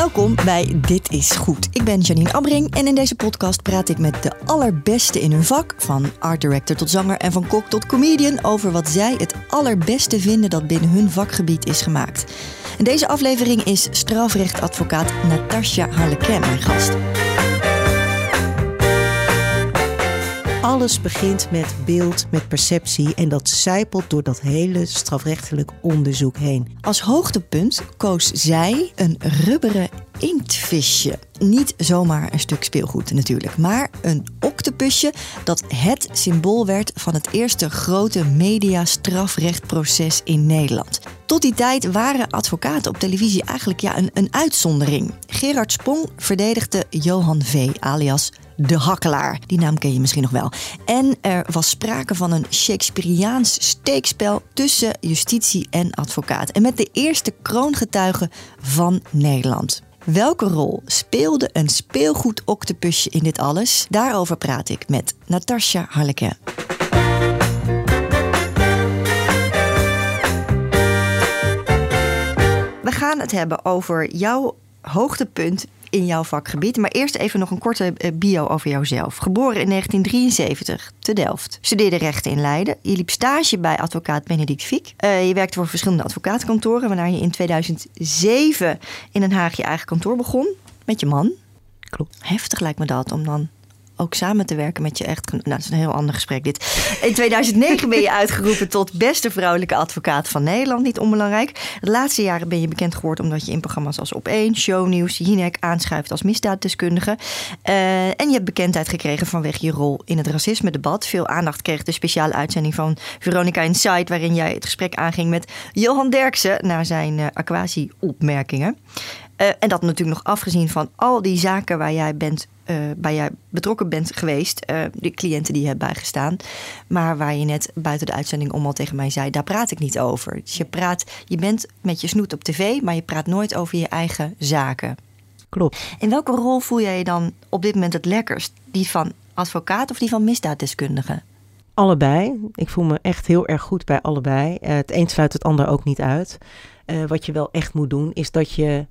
Welkom bij Dit is Goed. Ik ben Janine Abbring en in deze podcast praat ik met de allerbeste in hun vak, van art director tot zanger en van kok tot comedian, over wat zij het allerbeste vinden dat binnen hun vakgebied is gemaakt. In deze aflevering is strafrechtadvocaat Natasja Harlequin mijn gast. Alles begint met beeld, met perceptie en dat zijpelt door dat hele strafrechtelijk onderzoek heen. Als hoogtepunt koos zij een rubberen inktvisje. Niet zomaar een stuk speelgoed natuurlijk, maar een octopusje dat het symbool werd van het eerste grote media-strafrechtproces in Nederland. Tot die tijd waren advocaten op televisie eigenlijk ja, een, een uitzondering. Gerard Spong verdedigde Johan V. alias de Hakkelaar. Die naam ken je misschien nog wel. En er was sprake van een Shakespeareaans steekspel tussen justitie en advocaat. En met de eerste kroongetuige van Nederland. Welke rol speelde een speelgoed-octopusje in dit alles? Daarover praat ik met Natasja Harleke. We gaan het hebben over jouw hoogtepunt in jouw vakgebied. Maar eerst even nog een korte eh, bio over jouzelf. Geboren in 1973 te Delft. Studeerde rechten in Leiden. Je liep stage bij advocaat Benedict Fiek. Uh, je werkte voor verschillende advocaatkantoren. Waarna je in 2007 in Den Haag je eigen kantoor begon. Met je man. Klopt. Heftig lijkt me dat om dan ook samen te werken met je echt. Nou, dat is een heel ander gesprek dit. In 2009 ben je uitgeroepen tot beste vrouwelijke advocaat van Nederland. Niet onbelangrijk. De laatste jaren ben je bekend geworden omdat je in programma's als Op1, Shownieuws, Jinek aanschuift als misdaaddeskundige. Uh, en je hebt bekendheid gekregen vanwege je rol in het racisme-debat. Veel aandacht kreeg de speciale uitzending van Veronica Inside, waarin jij het gesprek aanging met Johan Derksen naar zijn uh, aquatie-opmerkingen. Uh, en dat natuurlijk nog afgezien van al die zaken waar jij bent uh, waar jij betrokken bent geweest, uh, de cliënten die je hebt bijgestaan, maar waar je net buiten de uitzending om al tegen mij zei, daar praat ik niet over. Dus je praat, je bent met je snoet op tv, maar je praat nooit over je eigen zaken. Klopt. In welke rol voel jij je dan op dit moment het lekkerst? Die van advocaat of die van misdaaddeskundige? Allebei. Ik voel me echt heel erg goed bij allebei. Uh, het een sluit het ander ook niet uit. wat je wel echt moet doen, is dat je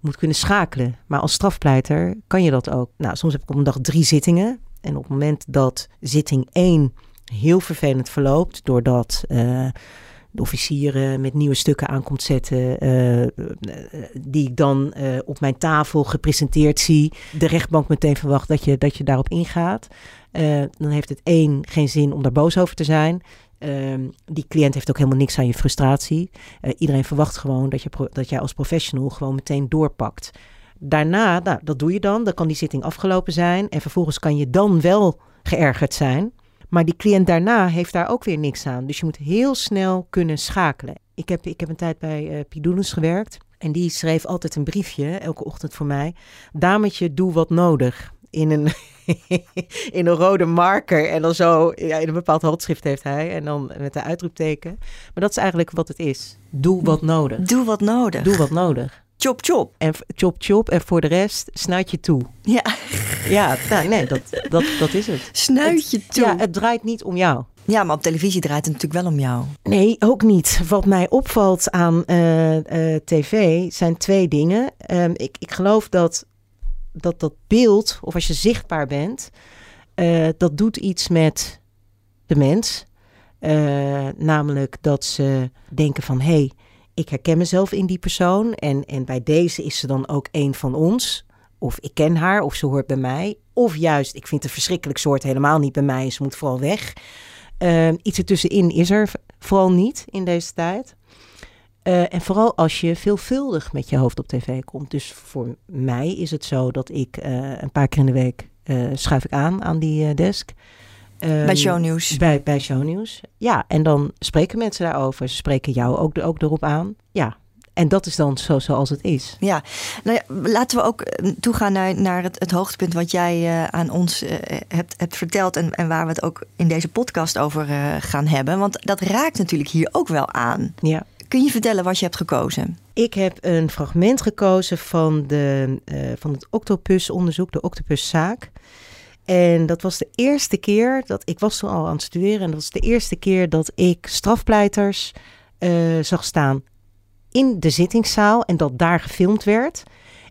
moet kunnen schakelen. Maar als strafpleiter kan je dat ook. Nou, soms heb ik op een dag drie zittingen. En op het moment dat zitting één heel vervelend verloopt, doordat uh, de officieren met nieuwe stukken aankomt zetten, uh, die ik dan op mijn tafel gepresenteerd zie, de rechtbank meteen verwacht dat je, dat je daarop ingaat, dan heeft het één geen zin om daar boos over te zijn. Um, die cliënt heeft ook helemaal niks aan je frustratie. Uh, iedereen verwacht gewoon dat, je dat jij als professional gewoon meteen doorpakt. Daarna, nou, dat doe je dan. Dan kan die zitting afgelopen zijn. En vervolgens kan je dan wel geërgerd zijn. Maar die cliënt daarna heeft daar ook weer niks aan. Dus je moet heel snel kunnen schakelen. Ik heb, ik heb een tijd bij uh, gewerkt. En die schreef altijd een briefje, elke ochtend voor mij. Dametje, doe wat nodig. In een, in een rode marker. En dan zo, ja, in een bepaald handschrift heeft hij. En dan met een uitroepteken. Maar dat is eigenlijk wat het is. Doe wat nodig. Doe wat nodig. Doe wat nodig. Chop, chop. En chop, chop. En voor de rest, snuit je toe. Ja. Ja, nou, nee, dat, dat, dat is het. Snuit je toe. Ja, het draait niet om jou. Ja, maar op televisie draait het natuurlijk wel om jou. Nee, ook niet. Wat mij opvalt aan uh, uh, tv zijn twee dingen. Um, ik, ik geloof dat dat dat beeld, of als je zichtbaar bent, uh, dat doet iets met de mens. Uh, namelijk dat ze denken van, hé, hey, ik herken mezelf in die persoon en, en bij deze is ze dan ook een van ons. Of ik ken haar, of ze hoort bij mij. Of juist, ik vind het verschrikkelijk soort helemaal niet bij mij ze moet vooral weg. Uh, iets ertussenin is er vooral niet in deze tijd. Uh, en vooral als je veelvuldig met je hoofd op tv komt. Dus voor mij is het zo dat ik uh, een paar keer in de week uh, schuif ik aan aan die desk. Um, bij shownieuws. Bij, bij shownieuws. Ja, en dan spreken mensen daarover. Ze spreken jou ook, ook erop aan. Ja, en dat is dan zo zoals het is. Ja, nou ja, laten we ook toegaan naar, naar het, het hoogtepunt wat jij uh, aan ons uh, hebt, hebt verteld. En, en waar we het ook in deze podcast over uh, gaan hebben. Want dat raakt natuurlijk hier ook wel aan. Ja. Kun je vertellen wat je hebt gekozen? Ik heb een fragment gekozen van, de, uh, van het octopusonderzoek, de octopuszaak. En dat was de eerste keer dat ik was toen al aan het studeren. En dat was de eerste keer dat ik strafpleiters uh, zag staan in de zittingszaal en dat daar gefilmd werd.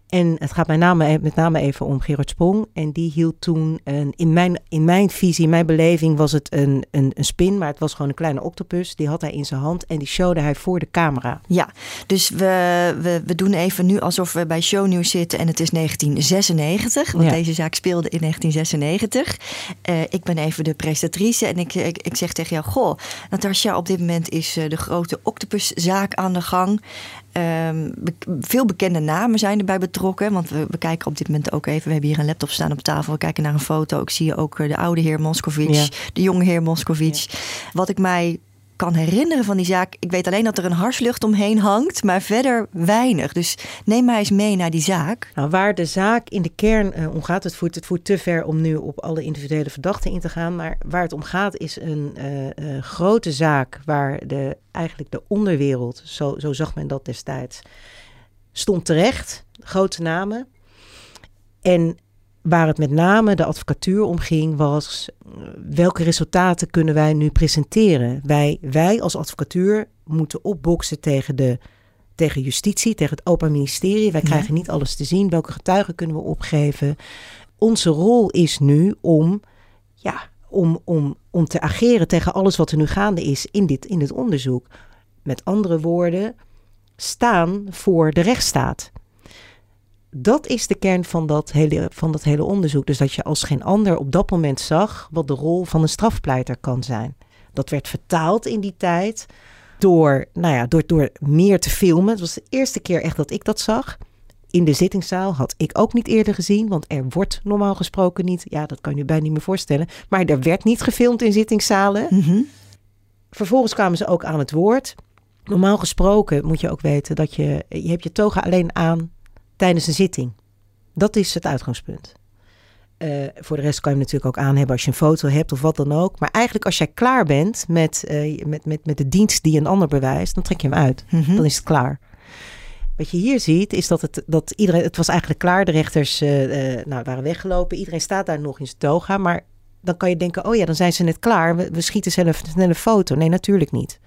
En het gaat met name, met name even om Gerard Sprong. En die hield toen, een, in, mijn, in mijn visie, in mijn beleving, was het een, een, een spin. Maar het was gewoon een kleine octopus. Die had hij in zijn hand en die showde hij voor de camera. Ja, dus we, we, we doen even nu alsof we bij shownieuws zitten en het is 1996. Want Ja. deze zaak speelde in 1996. Eh, ik ben even de presentatrice en ik, ik, ik zeg tegen jou... Goh, Natasja, op dit moment is eh, de grote octopuszaak aan de gang. Ehm, be- veel bekende namen zijn erbij betrokken. Want we, we kijken op dit moment ook even. We hebben hier een laptop staan op tafel. We kijken naar een foto. Ik zie ook eh, de oude heer Moscovic. Ja. De jonge heer Moscovic. Wat ik mij kan herinneren van die zaak. Ik weet alleen dat er een harslucht omheen hangt. Maar verder weinig. Dus neem mij eens mee naar die zaak. Nou, waar de zaak in de kern eh, om gaat, het voert, het voert te ver om nu op alle individuele verdachten in te gaan. Maar waar het om gaat is een eh, grote zaak waar de, eigenlijk de onderwereld, zo, zo zag men dat destijds, stond terecht. Grote namen. En waar het met name de advocatuur om ging, was welke resultaten kunnen wij nu presenteren? Wij, wij als advocatuur moeten opboksen tegen de tegen justitie, tegen het Openbaar Ministerie. Wij Ja. krijgen niet alles te zien. Welke getuigen kunnen we opgeven? Onze rol is nu om, ja, om, om, om te ageren tegen alles wat er nu gaande is in dit, in dit onderzoek. Met andere woorden, staan voor de rechtsstaat. Dat is de kern van dat, hele, van dat hele onderzoek. Dus dat je als geen ander op dat moment zag wat de rol van een strafpleiter kan zijn. Dat werd vertaald in die tijd door, nou ja, door, door meer te filmen. Het was de eerste keer echt dat ik dat zag. In de zittingszaal had ik ook niet eerder gezien, want er wordt normaal gesproken niet, ja, dat kan je bijna niet meer voorstellen, maar er werd niet gefilmd in zittingszalen. Mhm. Vervolgens kwamen ze ook aan het woord. Normaal gesproken moet je ook weten dat je, je hebt je toga alleen aan tijdens een zitting. Dat is het uitgangspunt. Eh, voor de rest kan je hem natuurlijk ook aan hebben als je een foto hebt of wat dan ook. Maar eigenlijk als jij klaar bent met, eh, met, met, met de dienst die een ander bewijst, dan trek je hem uit. Mhm. Dan is het klaar. Wat je hier ziet is dat, het, dat iedereen, het was eigenlijk klaar. De rechters eh, nou, waren weggelopen. Iedereen staat daar nog in zijn toga. Maar dan kan je denken, oh ja, dan zijn ze net klaar. We, we schieten zelf een snelle foto. Nee, natuurlijk niet.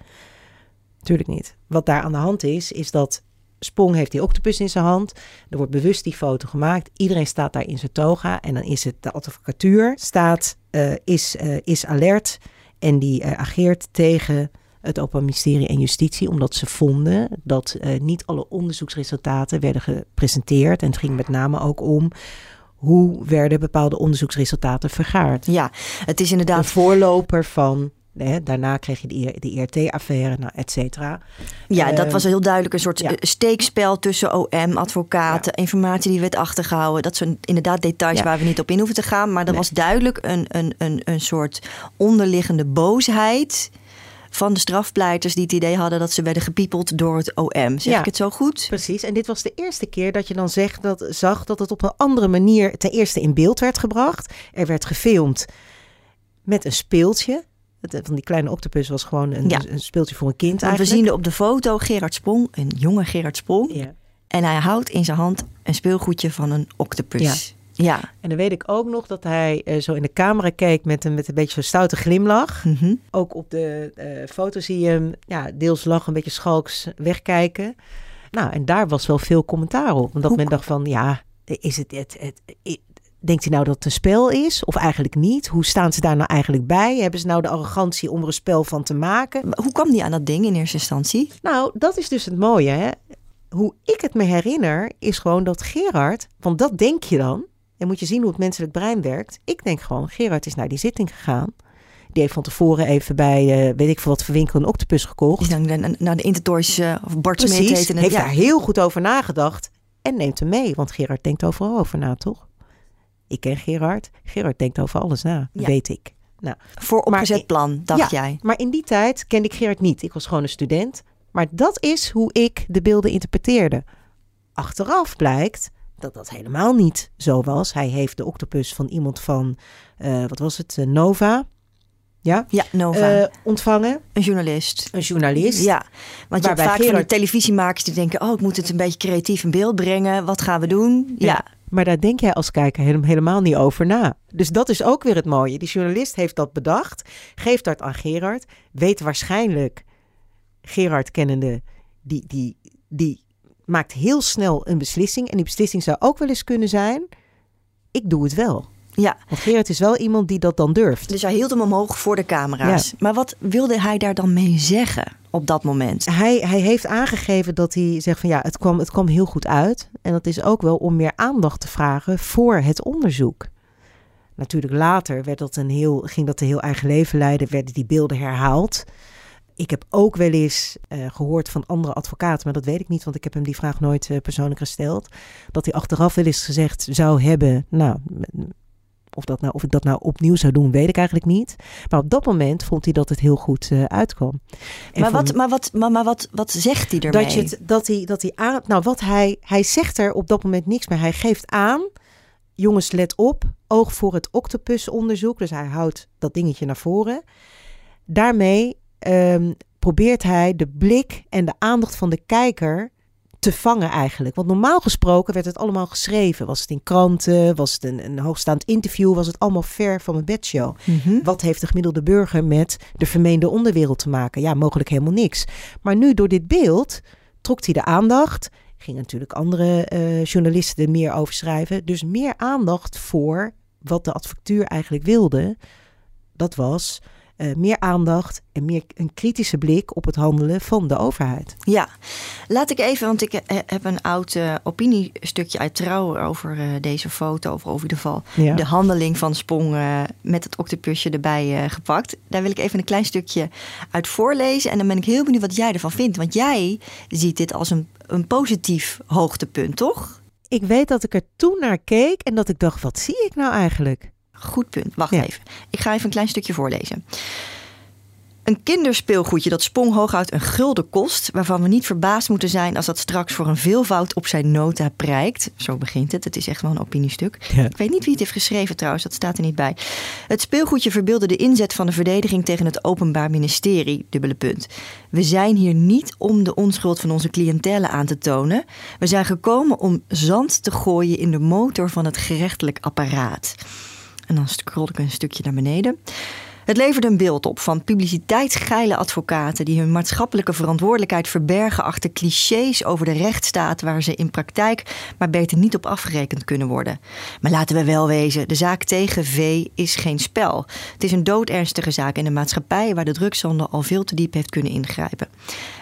Natuurlijk niet. Wat daar aan de hand is, is dat Spong heeft die octopus in zijn hand. Er wordt bewust die foto gemaakt. Iedereen staat daar in zijn toga. En dan is het de advocatuur staat, eh, is, eh, is alert. En die eh, ageert tegen het Openbaar Ministerie en Justitie. Omdat ze vonden dat niet alle onderzoeksresultaten werden gepresenteerd. En het ging met name ook om hoe werden bepaalde onderzoeksresultaten vergaard. Ja, het is Een inderdaad voorloper van... Hè, daarna kreeg je de, de IRT-affaire, nou, et cetera. Ja, dat Ehm, was heel duidelijk een soort ja. eh, steekspel tussen OM, advocaten, informatie die werd achtergehouden. Dat zijn inderdaad details Ja. waar we niet op in hoeven te gaan. Maar er Nee. was duidelijk een, een, een, een soort onderliggende boosheid van de strafpleiters die het idee hadden dat ze werden gepiepeld door het OM. Zeg Ja. ik het zo goed? Precies, en dit was de eerste keer dat je dan zegt dat, zag dat het op een andere manier ten eerste in beeld werd gebracht. Er werd gefilmd met een speeltje. Het- Van die kleine octopus was gewoon een, Ja. een speeltje voor een kind Want we eigenlijk. zien op de foto Gerard Sprong, een jonge Gerard Sprong. Ja. En hij houdt in zijn hand een speelgoedje van een octopus. Ja. En dan weet ik ook nog dat hij eh, zo in de camera keek met een, met een beetje zo'n stoute glimlach. Mhm. Ook op de eh, foto zie je hem ja, deels lachen, een beetje schalks wegkijken. Nou, en daar was wel veel commentaar op. Omdat Hoe- men dacht van, ja, is het, het, het, i- denkt hij nou dat het een spel is? Of eigenlijk niet? Hoe staan ze daar nou eigenlijk bij? Hebben ze nou de arrogantie om er een spel van te maken? Maar Hoe kwam die aan dat ding in eerste instantie? Nou, dat is dus het mooie, hè. Hoe ik het me herinner, is gewoon dat Gerard, want dat denk je dan. En moet je zien hoe het menselijk brein werkt. Ik denk gewoon, Gerard is naar die zitting gegaan. Die heeft van tevoren even bij, eh, weet ik veel wat voor winkel, een octopus gekocht. Is dan naar- de Intertoys of Bart Precies, het. heeft Ja. daar heel goed over nagedacht en neemt hem mee. Want Gerard denkt overal over na, toch? Ik ken Gerard. Gerard denkt over alles na, Ja. weet ik. Nou, Voor opgezet plan, dacht ja, jij. Maar in die tijd kende ik Gerard niet. Ik was gewoon een student. Maar dat is hoe ik de beelden interpreteerde. Achteraf blijkt dat dat helemaal niet zo was. Hij heeft de octopus van iemand van, eh, wat was het, eh, Nova, ja, Ja, Nova. eh, ontvangen. een journalist. Een journalist. Ja, want je hebt vaak van die Gerard- televisiemakers die denken... oh, ik moet het een beetje creatief in beeld brengen. Wat gaan we doen? Ja, Ja. Maar daar denk jij als kijker hele- helemaal niet over na. Dus dat is ook weer het mooie. Die journalist heeft dat bedacht, geeft dat aan Gerard, weet waarschijnlijk, Gerard kennende, die, die, die maakt heel snel een beslissing. En die beslissing zou ook wel eens kunnen zijn: ik doe het wel. Ja. Want Gerard is wel iemand die dat dan durft. Dus hij hield hem omhoog voor de camera's. Maar wat wilde hij daar dan mee zeggen op dat moment? Hij, hij heeft aangegeven dat hij zegt van ja, het kwam, het kwam heel goed uit. En dat is ook wel om meer aandacht te vragen voor het onderzoek. Natuurlijk later werd dat een heel, ging dat een heel eigen leven leiden, werden die beelden herhaald. Ik heb ook wel eens uh, gehoord van andere advocaten, maar dat weet ik niet, want ik heb hem die vraag nooit uh, persoonlijk gesteld. Dat hij achteraf wel eens gezegd zou hebben, nou, of, dat nou, of ik dat nou opnieuw zou doen, weet ik eigenlijk niet. Maar op dat moment vond hij dat het heel goed uh, uitkwam. En maar, wat, maar, wat, maar, maar wat, wat zegt hij ermee? Dat, je het, dat, hij, dat hij aan. Nou, wat hij. Hij zegt er op dat moment niks meer. Hij geeft aan. Jongens, let op. Oog voor het octopusonderzoek. Dus hij houdt dat dingetje naar voren. Daarmee um, probeert hij de blik en de aandacht van de kijker te vangen eigenlijk. Want normaal gesproken werd het allemaal geschreven. Was het in kranten, was het een, een hoogstaand interview, was het allemaal ver van een bedshow. Mm -hmm. Wat heeft de gemiddelde burger met de vermeende onderwereld te maken? Ja, mogelijk helemaal niks. Maar nu door dit beeld trok hij de aandacht. Gingen natuurlijk andere uh, journalisten er meer over schrijven. Dus meer aandacht voor wat de advocatuur eigenlijk wilde. Dat was uh, meer aandacht en meer een kritische blik op het handelen van de overheid. Ja, laat ik even, want ik heb een oud uh, opiniestukje uit Trouw over uh, deze foto, of over ieder geval ja. de handeling van Spong met het octopusje erbij gepakt. Daar wil ik even een klein stukje uit voorlezen en dan ben ik heel benieuwd wat jij ervan vindt, want jij ziet dit als een, een positief hoogtepunt, toch? Ik weet dat ik er toen naar keek en dat ik dacht, wat zie ik nou eigenlijk? Goed punt. Wacht ja. even. Ik ga even een klein stukje voorlezen. Een kinderspeelgoedje dat Spong hooguit een gulden kost, waarvan we niet verbaasd moeten zijn als dat straks voor een veelvoud op zijn nota prijkt. Zo begint het. Het is echt wel een opiniestuk. Ja. Ik weet niet wie het heeft geschreven trouwens, dat staat er niet bij. Het speelgoedje verbeelde de inzet van de verdediging tegen het Openbaar Ministerie. Dubbele punt. We zijn hier niet om de onschuld van onze cliëntelen aan te tonen. We zijn gekomen om zand te gooien in de motor van het gerechtelijk apparaat. En dan scroll ik een stukje naar beneden. Het levert een beeld op van publiciteitsgeile advocaten die hun maatschappelijke verantwoordelijkheid verbergen achter clichés over de rechtsstaat waar ze in praktijk maar beter niet op afgerekend kunnen worden. Maar laten we wel wezen, de zaak tegen V is geen spel. Het is een doodernstige zaak in een maatschappij waar de drugszonde al veel te diep heeft kunnen ingrijpen.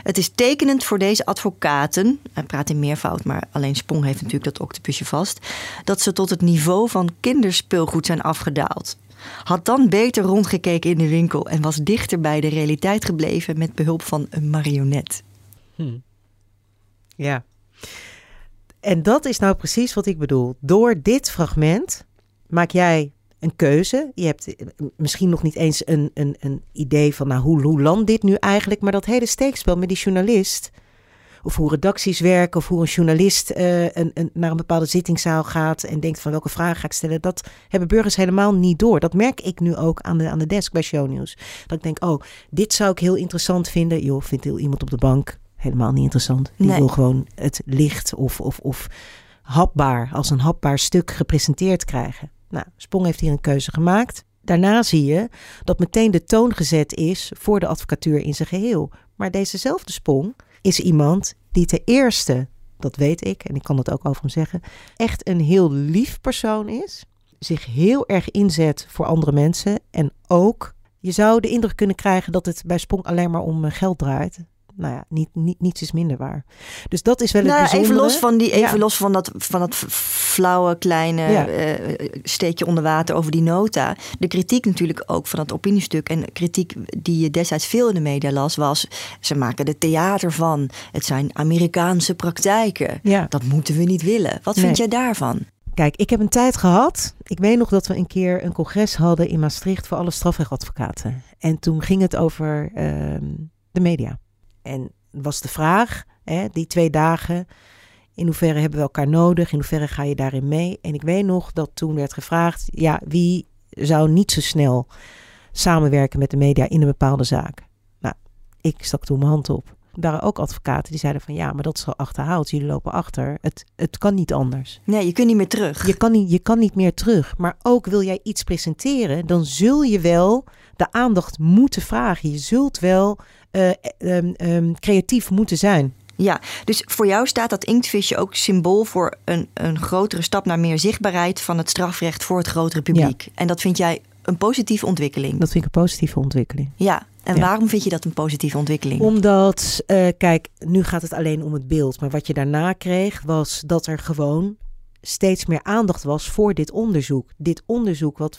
Het is tekenend voor deze advocaten, hij praat in meervoud, maar alleen Spong heeft natuurlijk dat octopusje vast, dat ze tot het niveau van kinderspeelgoed zijn afgedaald had dan beter rondgekeken in de winkel en was dichter bij de realiteit gebleven met behulp van een marionet. Hmm. Ja. En dat is nou precies wat ik bedoel. Door dit fragment maak jij een keuze. Je hebt misschien nog niet eens een, een, een idee van nou, hoe, hoe landt dit nu eigenlijk. Maar dat hele steekspel met die journalist of hoe redacties werken, of hoe een journalist uh, een, een, naar een bepaalde zittingszaal gaat en denkt van welke vragen ga ik stellen. Dat hebben burgers helemaal niet door. Dat merk ik nu ook aan de, aan de desk bij Shownieuws. Dat ik denk, oh, dit zou ik heel interessant vinden. Joh, vindt heel iemand op de bank helemaal niet interessant. Die nee. wil gewoon het licht of, of, of hapbaar, als een hapbaar stuk gepresenteerd krijgen. Nou, Sprong heeft hier een keuze gemaakt. Daarna zie je dat meteen de toon gezet is voor de advocatuur in zijn geheel. Maar dezezelfde Sprong is iemand die ten eerste, dat weet ik en ik kan dat ook over hem zeggen, echt een heel lief persoon is. Zich heel erg inzet voor andere mensen en ook, je zou de indruk kunnen krijgen dat het bij Sprong alleen maar om geld draait nou ja, niet, niet, niets is minder waar. Dus dat is wel het nou, bijzondere. Even los van, die, even ja. los van, dat, van dat flauwe kleine ja. uh, steekje onder water over die nota. De kritiek natuurlijk ook van dat opiniestuk. En kritiek die je destijds veel in de media las was... ze maken er theater van. Het zijn Amerikaanse praktijken. Ja. Dat moeten we niet willen. Wat nee. vind jij daarvan? Kijk, ik heb een tijd gehad. Ik weet nog dat we een keer een congres hadden in Maastricht voor alle strafrechtadvocaten. En toen ging het over uh, de media. En was de vraag, hè, die twee dagen, in hoeverre hebben we elkaar nodig? In hoeverre ga je daarin mee? En ik weet nog dat toen werd gevraagd, ja, wie zou niet zo snel samenwerken met de media in een bepaalde zaak? Nou, ik stak toen mijn hand op. Er waren ook advocaten die zeiden van ja, maar dat is al achterhaald. Jullie lopen achter. Het, het kan niet anders. Nee, je kunt niet meer terug. Je kan niet, je kan niet meer terug. Maar ook wil jij iets presenteren, dan zul je wel de aandacht moeten vragen. Je zult wel uh, um, um, creatief moeten zijn. Ja, dus voor jou staat dat inktvisje ook symbool voor een, een grotere stap naar meer zichtbaarheid van het strafrecht voor het grotere publiek. En dat vind jij een positieve ontwikkeling? Dat vind ik een positieve ontwikkeling. Ja, en waarom vind je dat een positieve ontwikkeling? Omdat, uh, kijk, nu gaat het alleen om het beeld. Maar wat je daarna kreeg was dat er gewoon steeds meer aandacht was voor dit onderzoek. Dit onderzoek wat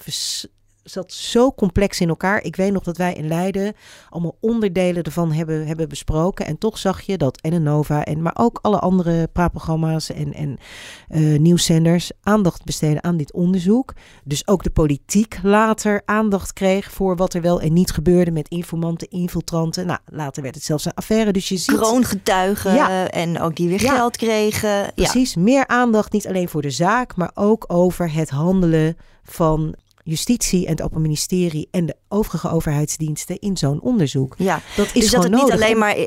zat zo complex in elkaar. Ik weet nog dat wij in Leiden allemaal onderdelen ervan hebben, hebben besproken. En toch zag je dat en Nova en maar ook alle andere praatprogramma's en, en uh, nieuwszenders aandacht besteden aan dit onderzoek. Dus ook de politiek later aandacht kreeg voor wat er wel en niet gebeurde met informanten, infiltranten. Nou, later werd het zelfs een affaire. Dus je ziet... Kroongetuigen ja. en ook die weer geld kregen. Precies, meer aandacht niet alleen voor de zaak, maar ook over het handelen van justitie en het Open Ministerie en de overige overheidsdiensten in zo'n onderzoek. Ja, dat is dus dat het niet alleen maar uh,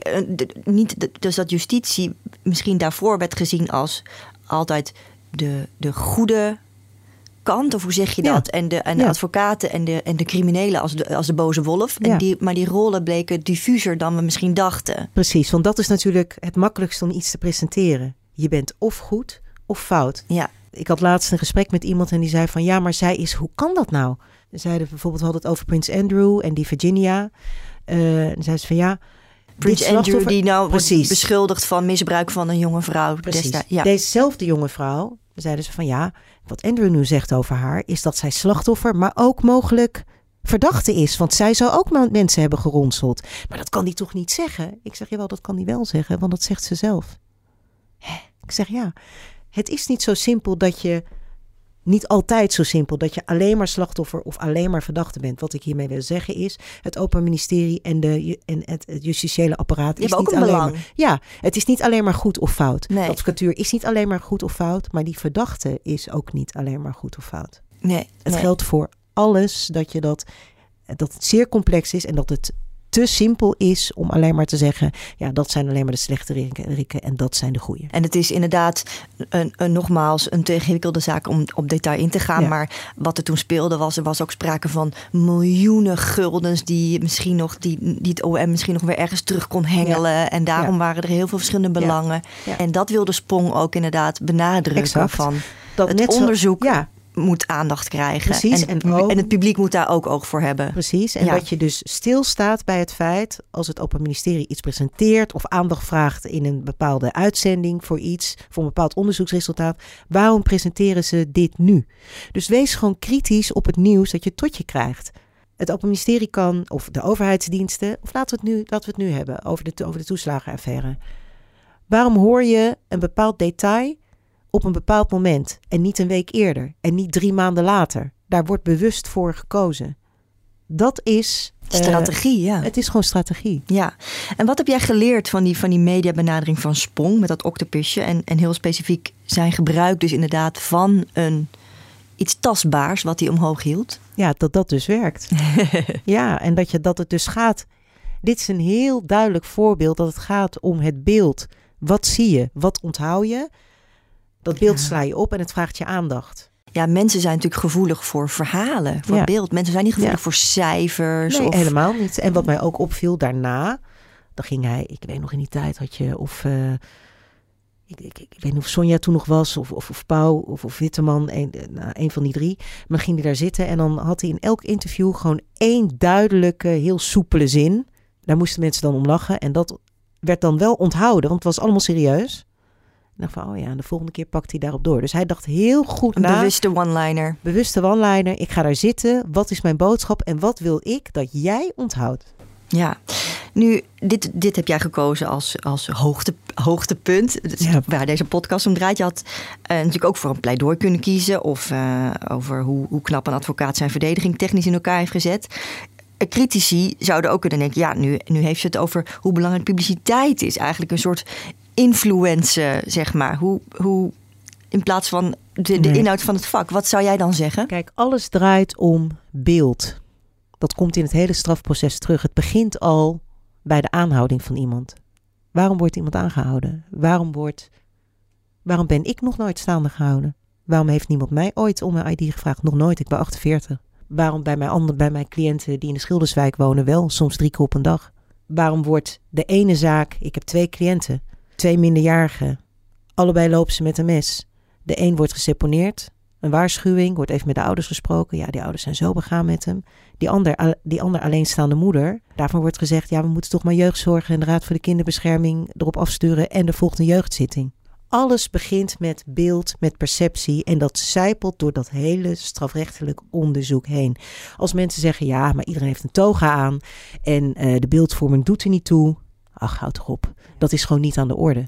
niet dus dat justitie misschien daarvoor werd gezien als altijd de, de goede kant, of hoe zeg je dat? En de, en de advocaten en de, en de criminelen als de, als de boze wolf. En die, maar die rollen bleken diffuser dan we misschien dachten. Precies, want dat is natuurlijk het makkelijkste om iets te presenteren. Je bent of goed of fout. Ja ik had laatst een gesprek met iemand en die zei van ja, maar zij is, hoe kan dat nou? Zeiden bijvoorbeeld, we hadden het over Prins Andrew en die Virginia. Uh, en zei ze van ja. Prins Andrew die nou Precies. beschuldigd van misbruik van een jonge vrouw. Precies. Ja. Dezezelfde jonge vrouw, zeiden ze van ja, wat Andrew nu zegt over haar, is dat zij slachtoffer, maar ook mogelijk verdachte is. Want zij zou ook mensen hebben geronseld. Maar dat kan die toch niet zeggen? Ik zeg, jawel, dat kan die wel zeggen, want dat zegt ze zelf. Hè? Ik zeg, ja het is niet zo simpel dat je. Niet altijd zo simpel dat je alleen maar slachtoffer of alleen maar verdachte bent. Wat ik hiermee wil zeggen is: het Open Ministerie en, de, en het, het justitiële apparaat is niet alleen maar. Ja, het is niet alleen maar goed of fout. Nee. De advocatuur is niet alleen maar goed of fout, maar die verdachte is ook niet alleen maar goed of fout. Nee. Het geldt voor alles dat je dat dat het zeer complex is en dat het te simpel is om alleen maar te zeggen: ja, dat zijn alleen maar de slechte rikken en dat zijn de goede. En het is inderdaad een, een, nogmaals een te ingewikkelde zaak om op detail in te gaan. Maar wat er toen speelde was, er was ook sprake van miljoenen guldens die misschien nog die, die het OM misschien nog weer ergens terug kon hengelen. En daarom waren er heel veel verschillende belangen. En dat wilde Sprong ook inderdaad benadrukken van dat het net onderzoek. ja, moet aandacht krijgen. Precies. En, en, het publiek moet daar ook oog voor hebben. Precies. En dat je dus stilstaat bij het feit, als het Open Ministerie iets presenteert of aandacht vraagt in een bepaalde uitzending voor iets, voor een bepaald onderzoeksresultaat, waarom presenteren ze dit nu? Dus wees gewoon kritisch op het nieuws dat je tot je krijgt. Het Open Ministerie kan, of de overheidsdiensten, of laten we het nu, laten we het nu hebben over de, over de toeslagenaffaire. Waarom hoor je een bepaald detail op een bepaald moment en niet een week eerder en niet drie maanden later. Daar wordt bewust voor gekozen. Dat is. Eh, strategie, ja. Het is gewoon strategie. Ja. En wat heb jij geleerd van die, van die mediabenadering van Spong met dat octopusje? En, en heel specifiek zijn gebruik dus inderdaad van een iets tastbaars wat hij omhoog hield? Ja, dat dat dus werkt. ja, en dat, je, dat het dus gaat. Dit is een heel duidelijk voorbeeld dat het gaat om het beeld. Wat zie je? Wat onthoud je? Dat beeld sla je op en het vraagt je aandacht. Ja, mensen zijn natuurlijk gevoelig voor verhalen, voor beeld. Mensen zijn niet gevoelig voor cijfers. Nee, helemaal niet. En wat mij ook opviel daarna, dan ging hij, ik weet nog in die tijd had je, of uh, ik, ik, ik, weet niet of Sonja toen nog was, of, of, of Pauw, of, of Witteman, een, nou, een van die drie. Maar ging hij daar zitten en dan had hij in elk interview gewoon één duidelijke, heel soepele zin. Daar moesten mensen dan om lachen en dat werd dan wel onthouden, want het was allemaal serieus. En van, oh ja, de volgende keer pakt hij daarop door. Dus hij dacht heel goed na. bewuste one-liner. Bewuste one-liner. Ik ga daar zitten. Wat is mijn boodschap en wat wil ik dat jij onthoudt? Ja, nu, dit, dit heb jij gekozen als, als hoogte, hoogtepunt. Ja. Waar deze podcast om draait. Je had uh, natuurlijk ook voor een pleidooi kunnen kiezen. Of uh, over hoe, hoe knap een advocaat zijn verdediging technisch in elkaar heeft gezet critici zouden ook kunnen denken: ja, nu, nu heeft ze het over hoe belangrijk publiciteit is. Eigenlijk een soort influence, zeg maar. Hoe, hoe, in plaats van de, de inhoud van het vak. Wat zou jij dan zeggen? Kijk, alles draait om beeld. Dat komt in het hele strafproces terug. Het begint al bij de aanhouding van iemand. Waarom wordt iemand aangehouden? Waarom, wordt, waarom ben ik nog nooit staande gehouden? Waarom heeft niemand mij ooit om mijn ID gevraagd? Nog nooit, ik ben 48. Waarom bij mijn, andere, bij mijn cliënten die in de Schilderswijk wonen wel, soms drie keer op een dag? Waarom wordt de ene zaak, ik heb twee cliënten, twee minderjarigen. Allebei lopen ze met een mes. De een wordt geseponeerd. Een waarschuwing, wordt even met de ouders gesproken. Ja, die ouders zijn zo begaan met hem. Die ander, die ander alleenstaande moeder. Daarvan wordt gezegd, ja, we moeten toch maar jeugdzorg en de Raad voor de Kinderbescherming erop afsturen. En er volgt een jeugdzitting. Alles begint met beeld, met perceptie. En dat zijpelt door dat hele strafrechtelijk onderzoek heen. Als mensen zeggen, ja, maar iedereen heeft een toga aan. En uh, de beeldvorming doet er niet toe. Ach, houd toch op. Dat is gewoon niet aan de orde.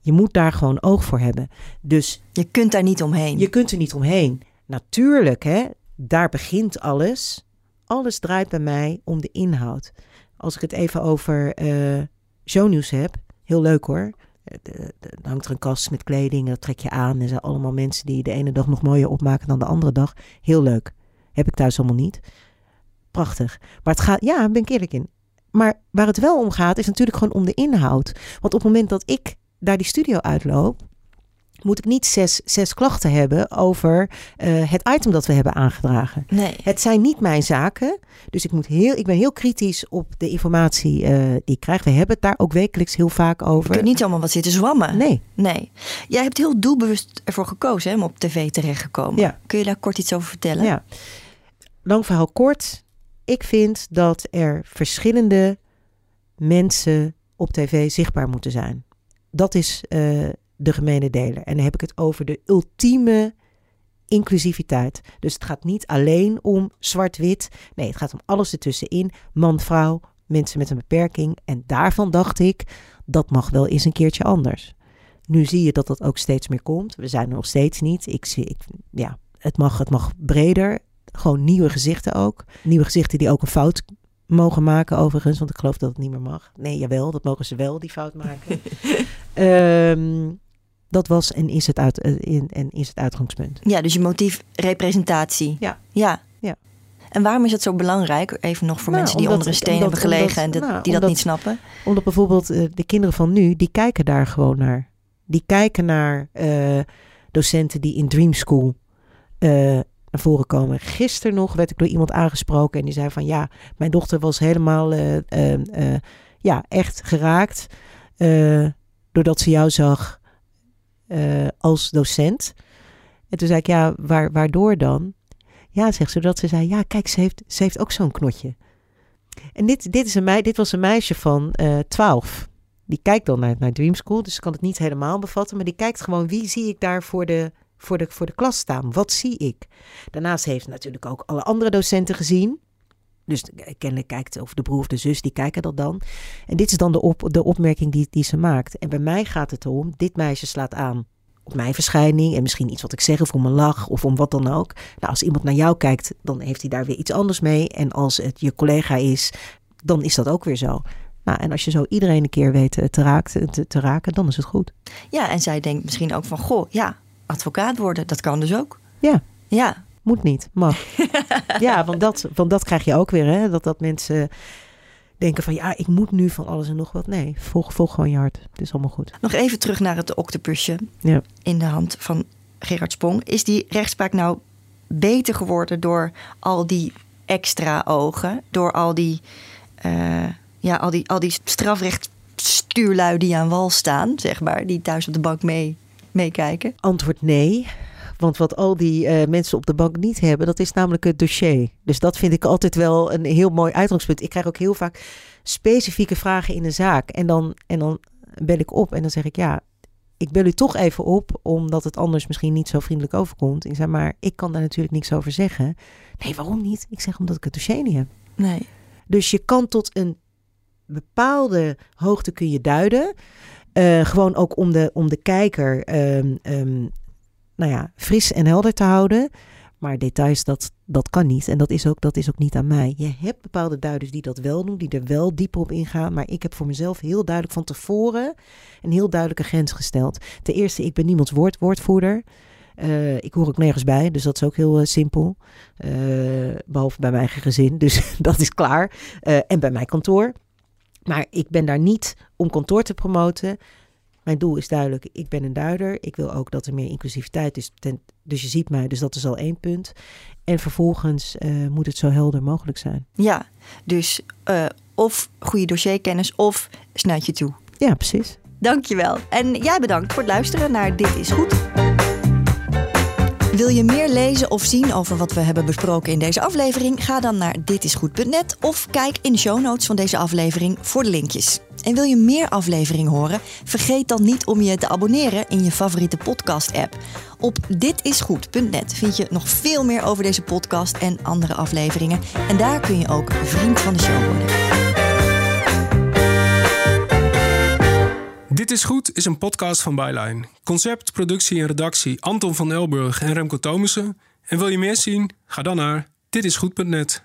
Je moet daar gewoon oog voor hebben. Dus je kunt daar niet omheen. Je kunt er niet omheen. Natuurlijk, hè, daar begint alles. Alles draait bij mij om de inhoud. Als ik het even over uh, shownieuws heb, heel leuk hoor. Er hangt er een kast met kleding, dat trek je aan. Er zijn allemaal mensen die de ene dag nog mooier opmaken dan de andere dag. Heel leuk. Heb ik thuis allemaal niet. Prachtig. Maar het gaat, ja, ben ik eerlijk in. Maar waar het wel om gaat, is natuurlijk gewoon om de inhoud. Want op het moment dat ik daar die studio uitloop, moet ik niet zes, zes klachten hebben over uh, het item dat we hebben aangedragen. Nee. Het zijn niet mijn zaken. Dus ik, moet heel, ik ben heel kritisch op de informatie uh, die ik krijg. We hebben het daar ook wekelijks heel vaak over. Je kunt niet allemaal wat zitten zwammen. Nee. Nee. Jij hebt heel doelbewust ervoor gekozen hè, om op tv terecht te komen. Ja. Kun je daar kort iets over vertellen? Ja. Lang verhaal kort. Ik vind dat er verschillende mensen op tv zichtbaar moeten zijn. Dat is uh, de gemene deler. En dan heb ik het over de ultieme inclusiviteit. Dus het gaat niet alleen om zwart-wit. Nee, het gaat om alles ertussenin. Man, vrouw, mensen met een beperking. En daarvan dacht ik, dat mag wel eens een keertje anders. Nu zie je dat dat ook steeds meer komt. We zijn er nog steeds niet. Ik zie, ik, ja, het mag, het mag breder. Gewoon nieuwe gezichten ook. Nieuwe gezichten die ook een fout mogen maken overigens. Want ik geloof dat het niet meer mag. Nee, jawel, dat mogen ze wel, die fout maken. um, dat was en is het, uit, in, en is het uitgangspunt. Ja, dus je motief representatie. Ja. Ja. ja. En waarom is het zo belangrijk? Even nog voor nou, mensen die omdat, onder een steen omdat, hebben gelegen omdat, en dat, nou, die dat niet snappen. Omdat bijvoorbeeld uh, de kinderen van nu, die kijken daar gewoon naar. Die kijken naar uh, docenten die in Dream School uh, naar voren komen. Gisteren nog werd ik door iemand aangesproken en die zei van ja, mijn dochter was helemaal ja, echt geraakt doordat ze jou zag als docent. En toen zei ik, ja, waar, waardoor dan? Ja, zegt ze, dat ze zei, ja, kijk, ze heeft, ze heeft ook zo'n knotje. En dit, dit, is een was een meisje van uh, 12. Die kijkt dan naar, naar Dream School, dus ik kan het niet helemaal bevatten. Maar die kijkt gewoon, wie zie ik daar voor de, voor de, voor de klas staan? Wat zie ik? Daarnaast heeft natuurlijk ook alle andere docenten gezien. Dus kennelijk kijkt, of de broer of de zus, die kijken dat dan. En dit is dan de, op, de opmerking die, die ze maakt. En bij mij gaat het erom, dit meisje slaat aan op mijn verschijning en misschien iets wat ik zeg of om een lach of om wat dan ook. Nou, als iemand naar jou kijkt, dan heeft hij daar weer iets anders mee. En als het je collega is, dan is dat ook weer zo. Nou, en als je zo iedereen een keer weet te, raken, te, te raken, dan is het goed. Ja, en zij denkt misschien ook van, goh, ja, advocaat worden, dat kan dus ook. Ja. Ja, moet niet, mag. ja, want dat, want dat krijg je ook weer, hè? Dat, dat mensen denken van ja, ik moet nu van alles en nog wat. Nee, volg, volg gewoon je hart. Het is allemaal goed. Nog even terug naar het octopusje ja. in de hand van Gerard Sprong. Is die rechtspraak nou beter geworden door al die extra ogen? Door al die, uh, ja, al die, al die strafrechtstuurlui die aan wal staan, zeg maar, die thuis op de bank mee, meekijken? Antwoord nee. Want wat al die uh, mensen op de bank niet hebben, dat is namelijk het dossier. Dus dat vind ik altijd wel een heel mooi uitgangspunt. Ik krijg ook heel vaak specifieke vragen in een zaak. En dan, en dan bel ik op en dan zeg ik ja, ik bel u toch even op, omdat het anders misschien niet zo vriendelijk overkomt. Ik zeg maar, ik kan daar natuurlijk niks over zeggen. Nee, waarom niet? Ik zeg omdat ik het dossier niet heb. Nee. Dus je kan tot een bepaalde hoogte kun je duiden. Uh, gewoon ook om de, om de kijker um, um, nou ja, fris en helder te houden. Maar details, dat, dat kan niet. En dat is, ook, dat is ook niet aan mij. Je hebt bepaalde duiders die dat wel doen, die er wel dieper op ingaan. Maar ik heb voor mezelf heel duidelijk van tevoren een heel duidelijke grens gesteld. Ten eerste, ik ben niemands woord, woordvoerder. Uh, ik hoor ook nergens bij, dus dat is ook heel uh, simpel. Behalve bij mijn eigen gezin, dus dat is klaar. en bij mijn kantoor. Maar ik ben daar niet om kantoor te promoten. Mijn doel is duidelijk, ik ben een duider. Ik wil ook dat er meer inclusiviteit is. dus je ziet mij, dus dat is al één punt. En vervolgens uh, moet het zo helder mogelijk zijn. Ja, dus uh, of goede dossierkennis of snuit je toe. Ja, precies. Dankjewel. En jij bedankt voor het luisteren naar Dit is Goed. Wil je meer lezen of zien over wat we hebben besproken in deze aflevering? Ga dan naar ditisgoed.net of kijk in de show notes van deze aflevering voor de linkjes. En wil je meer afleveringen horen? Vergeet dan niet om je te abonneren in je favoriete podcast-app. Op ditisgoed.net vind je nog veel meer over deze podcast en andere afleveringen. En daar kun je ook vriend van de show worden. Dit is Goed is een podcast van Byline. Concept, productie en redactie Anton van Elburg en Remco Thomussen. En wil je meer zien? Ga dan naar ditisgoed.net.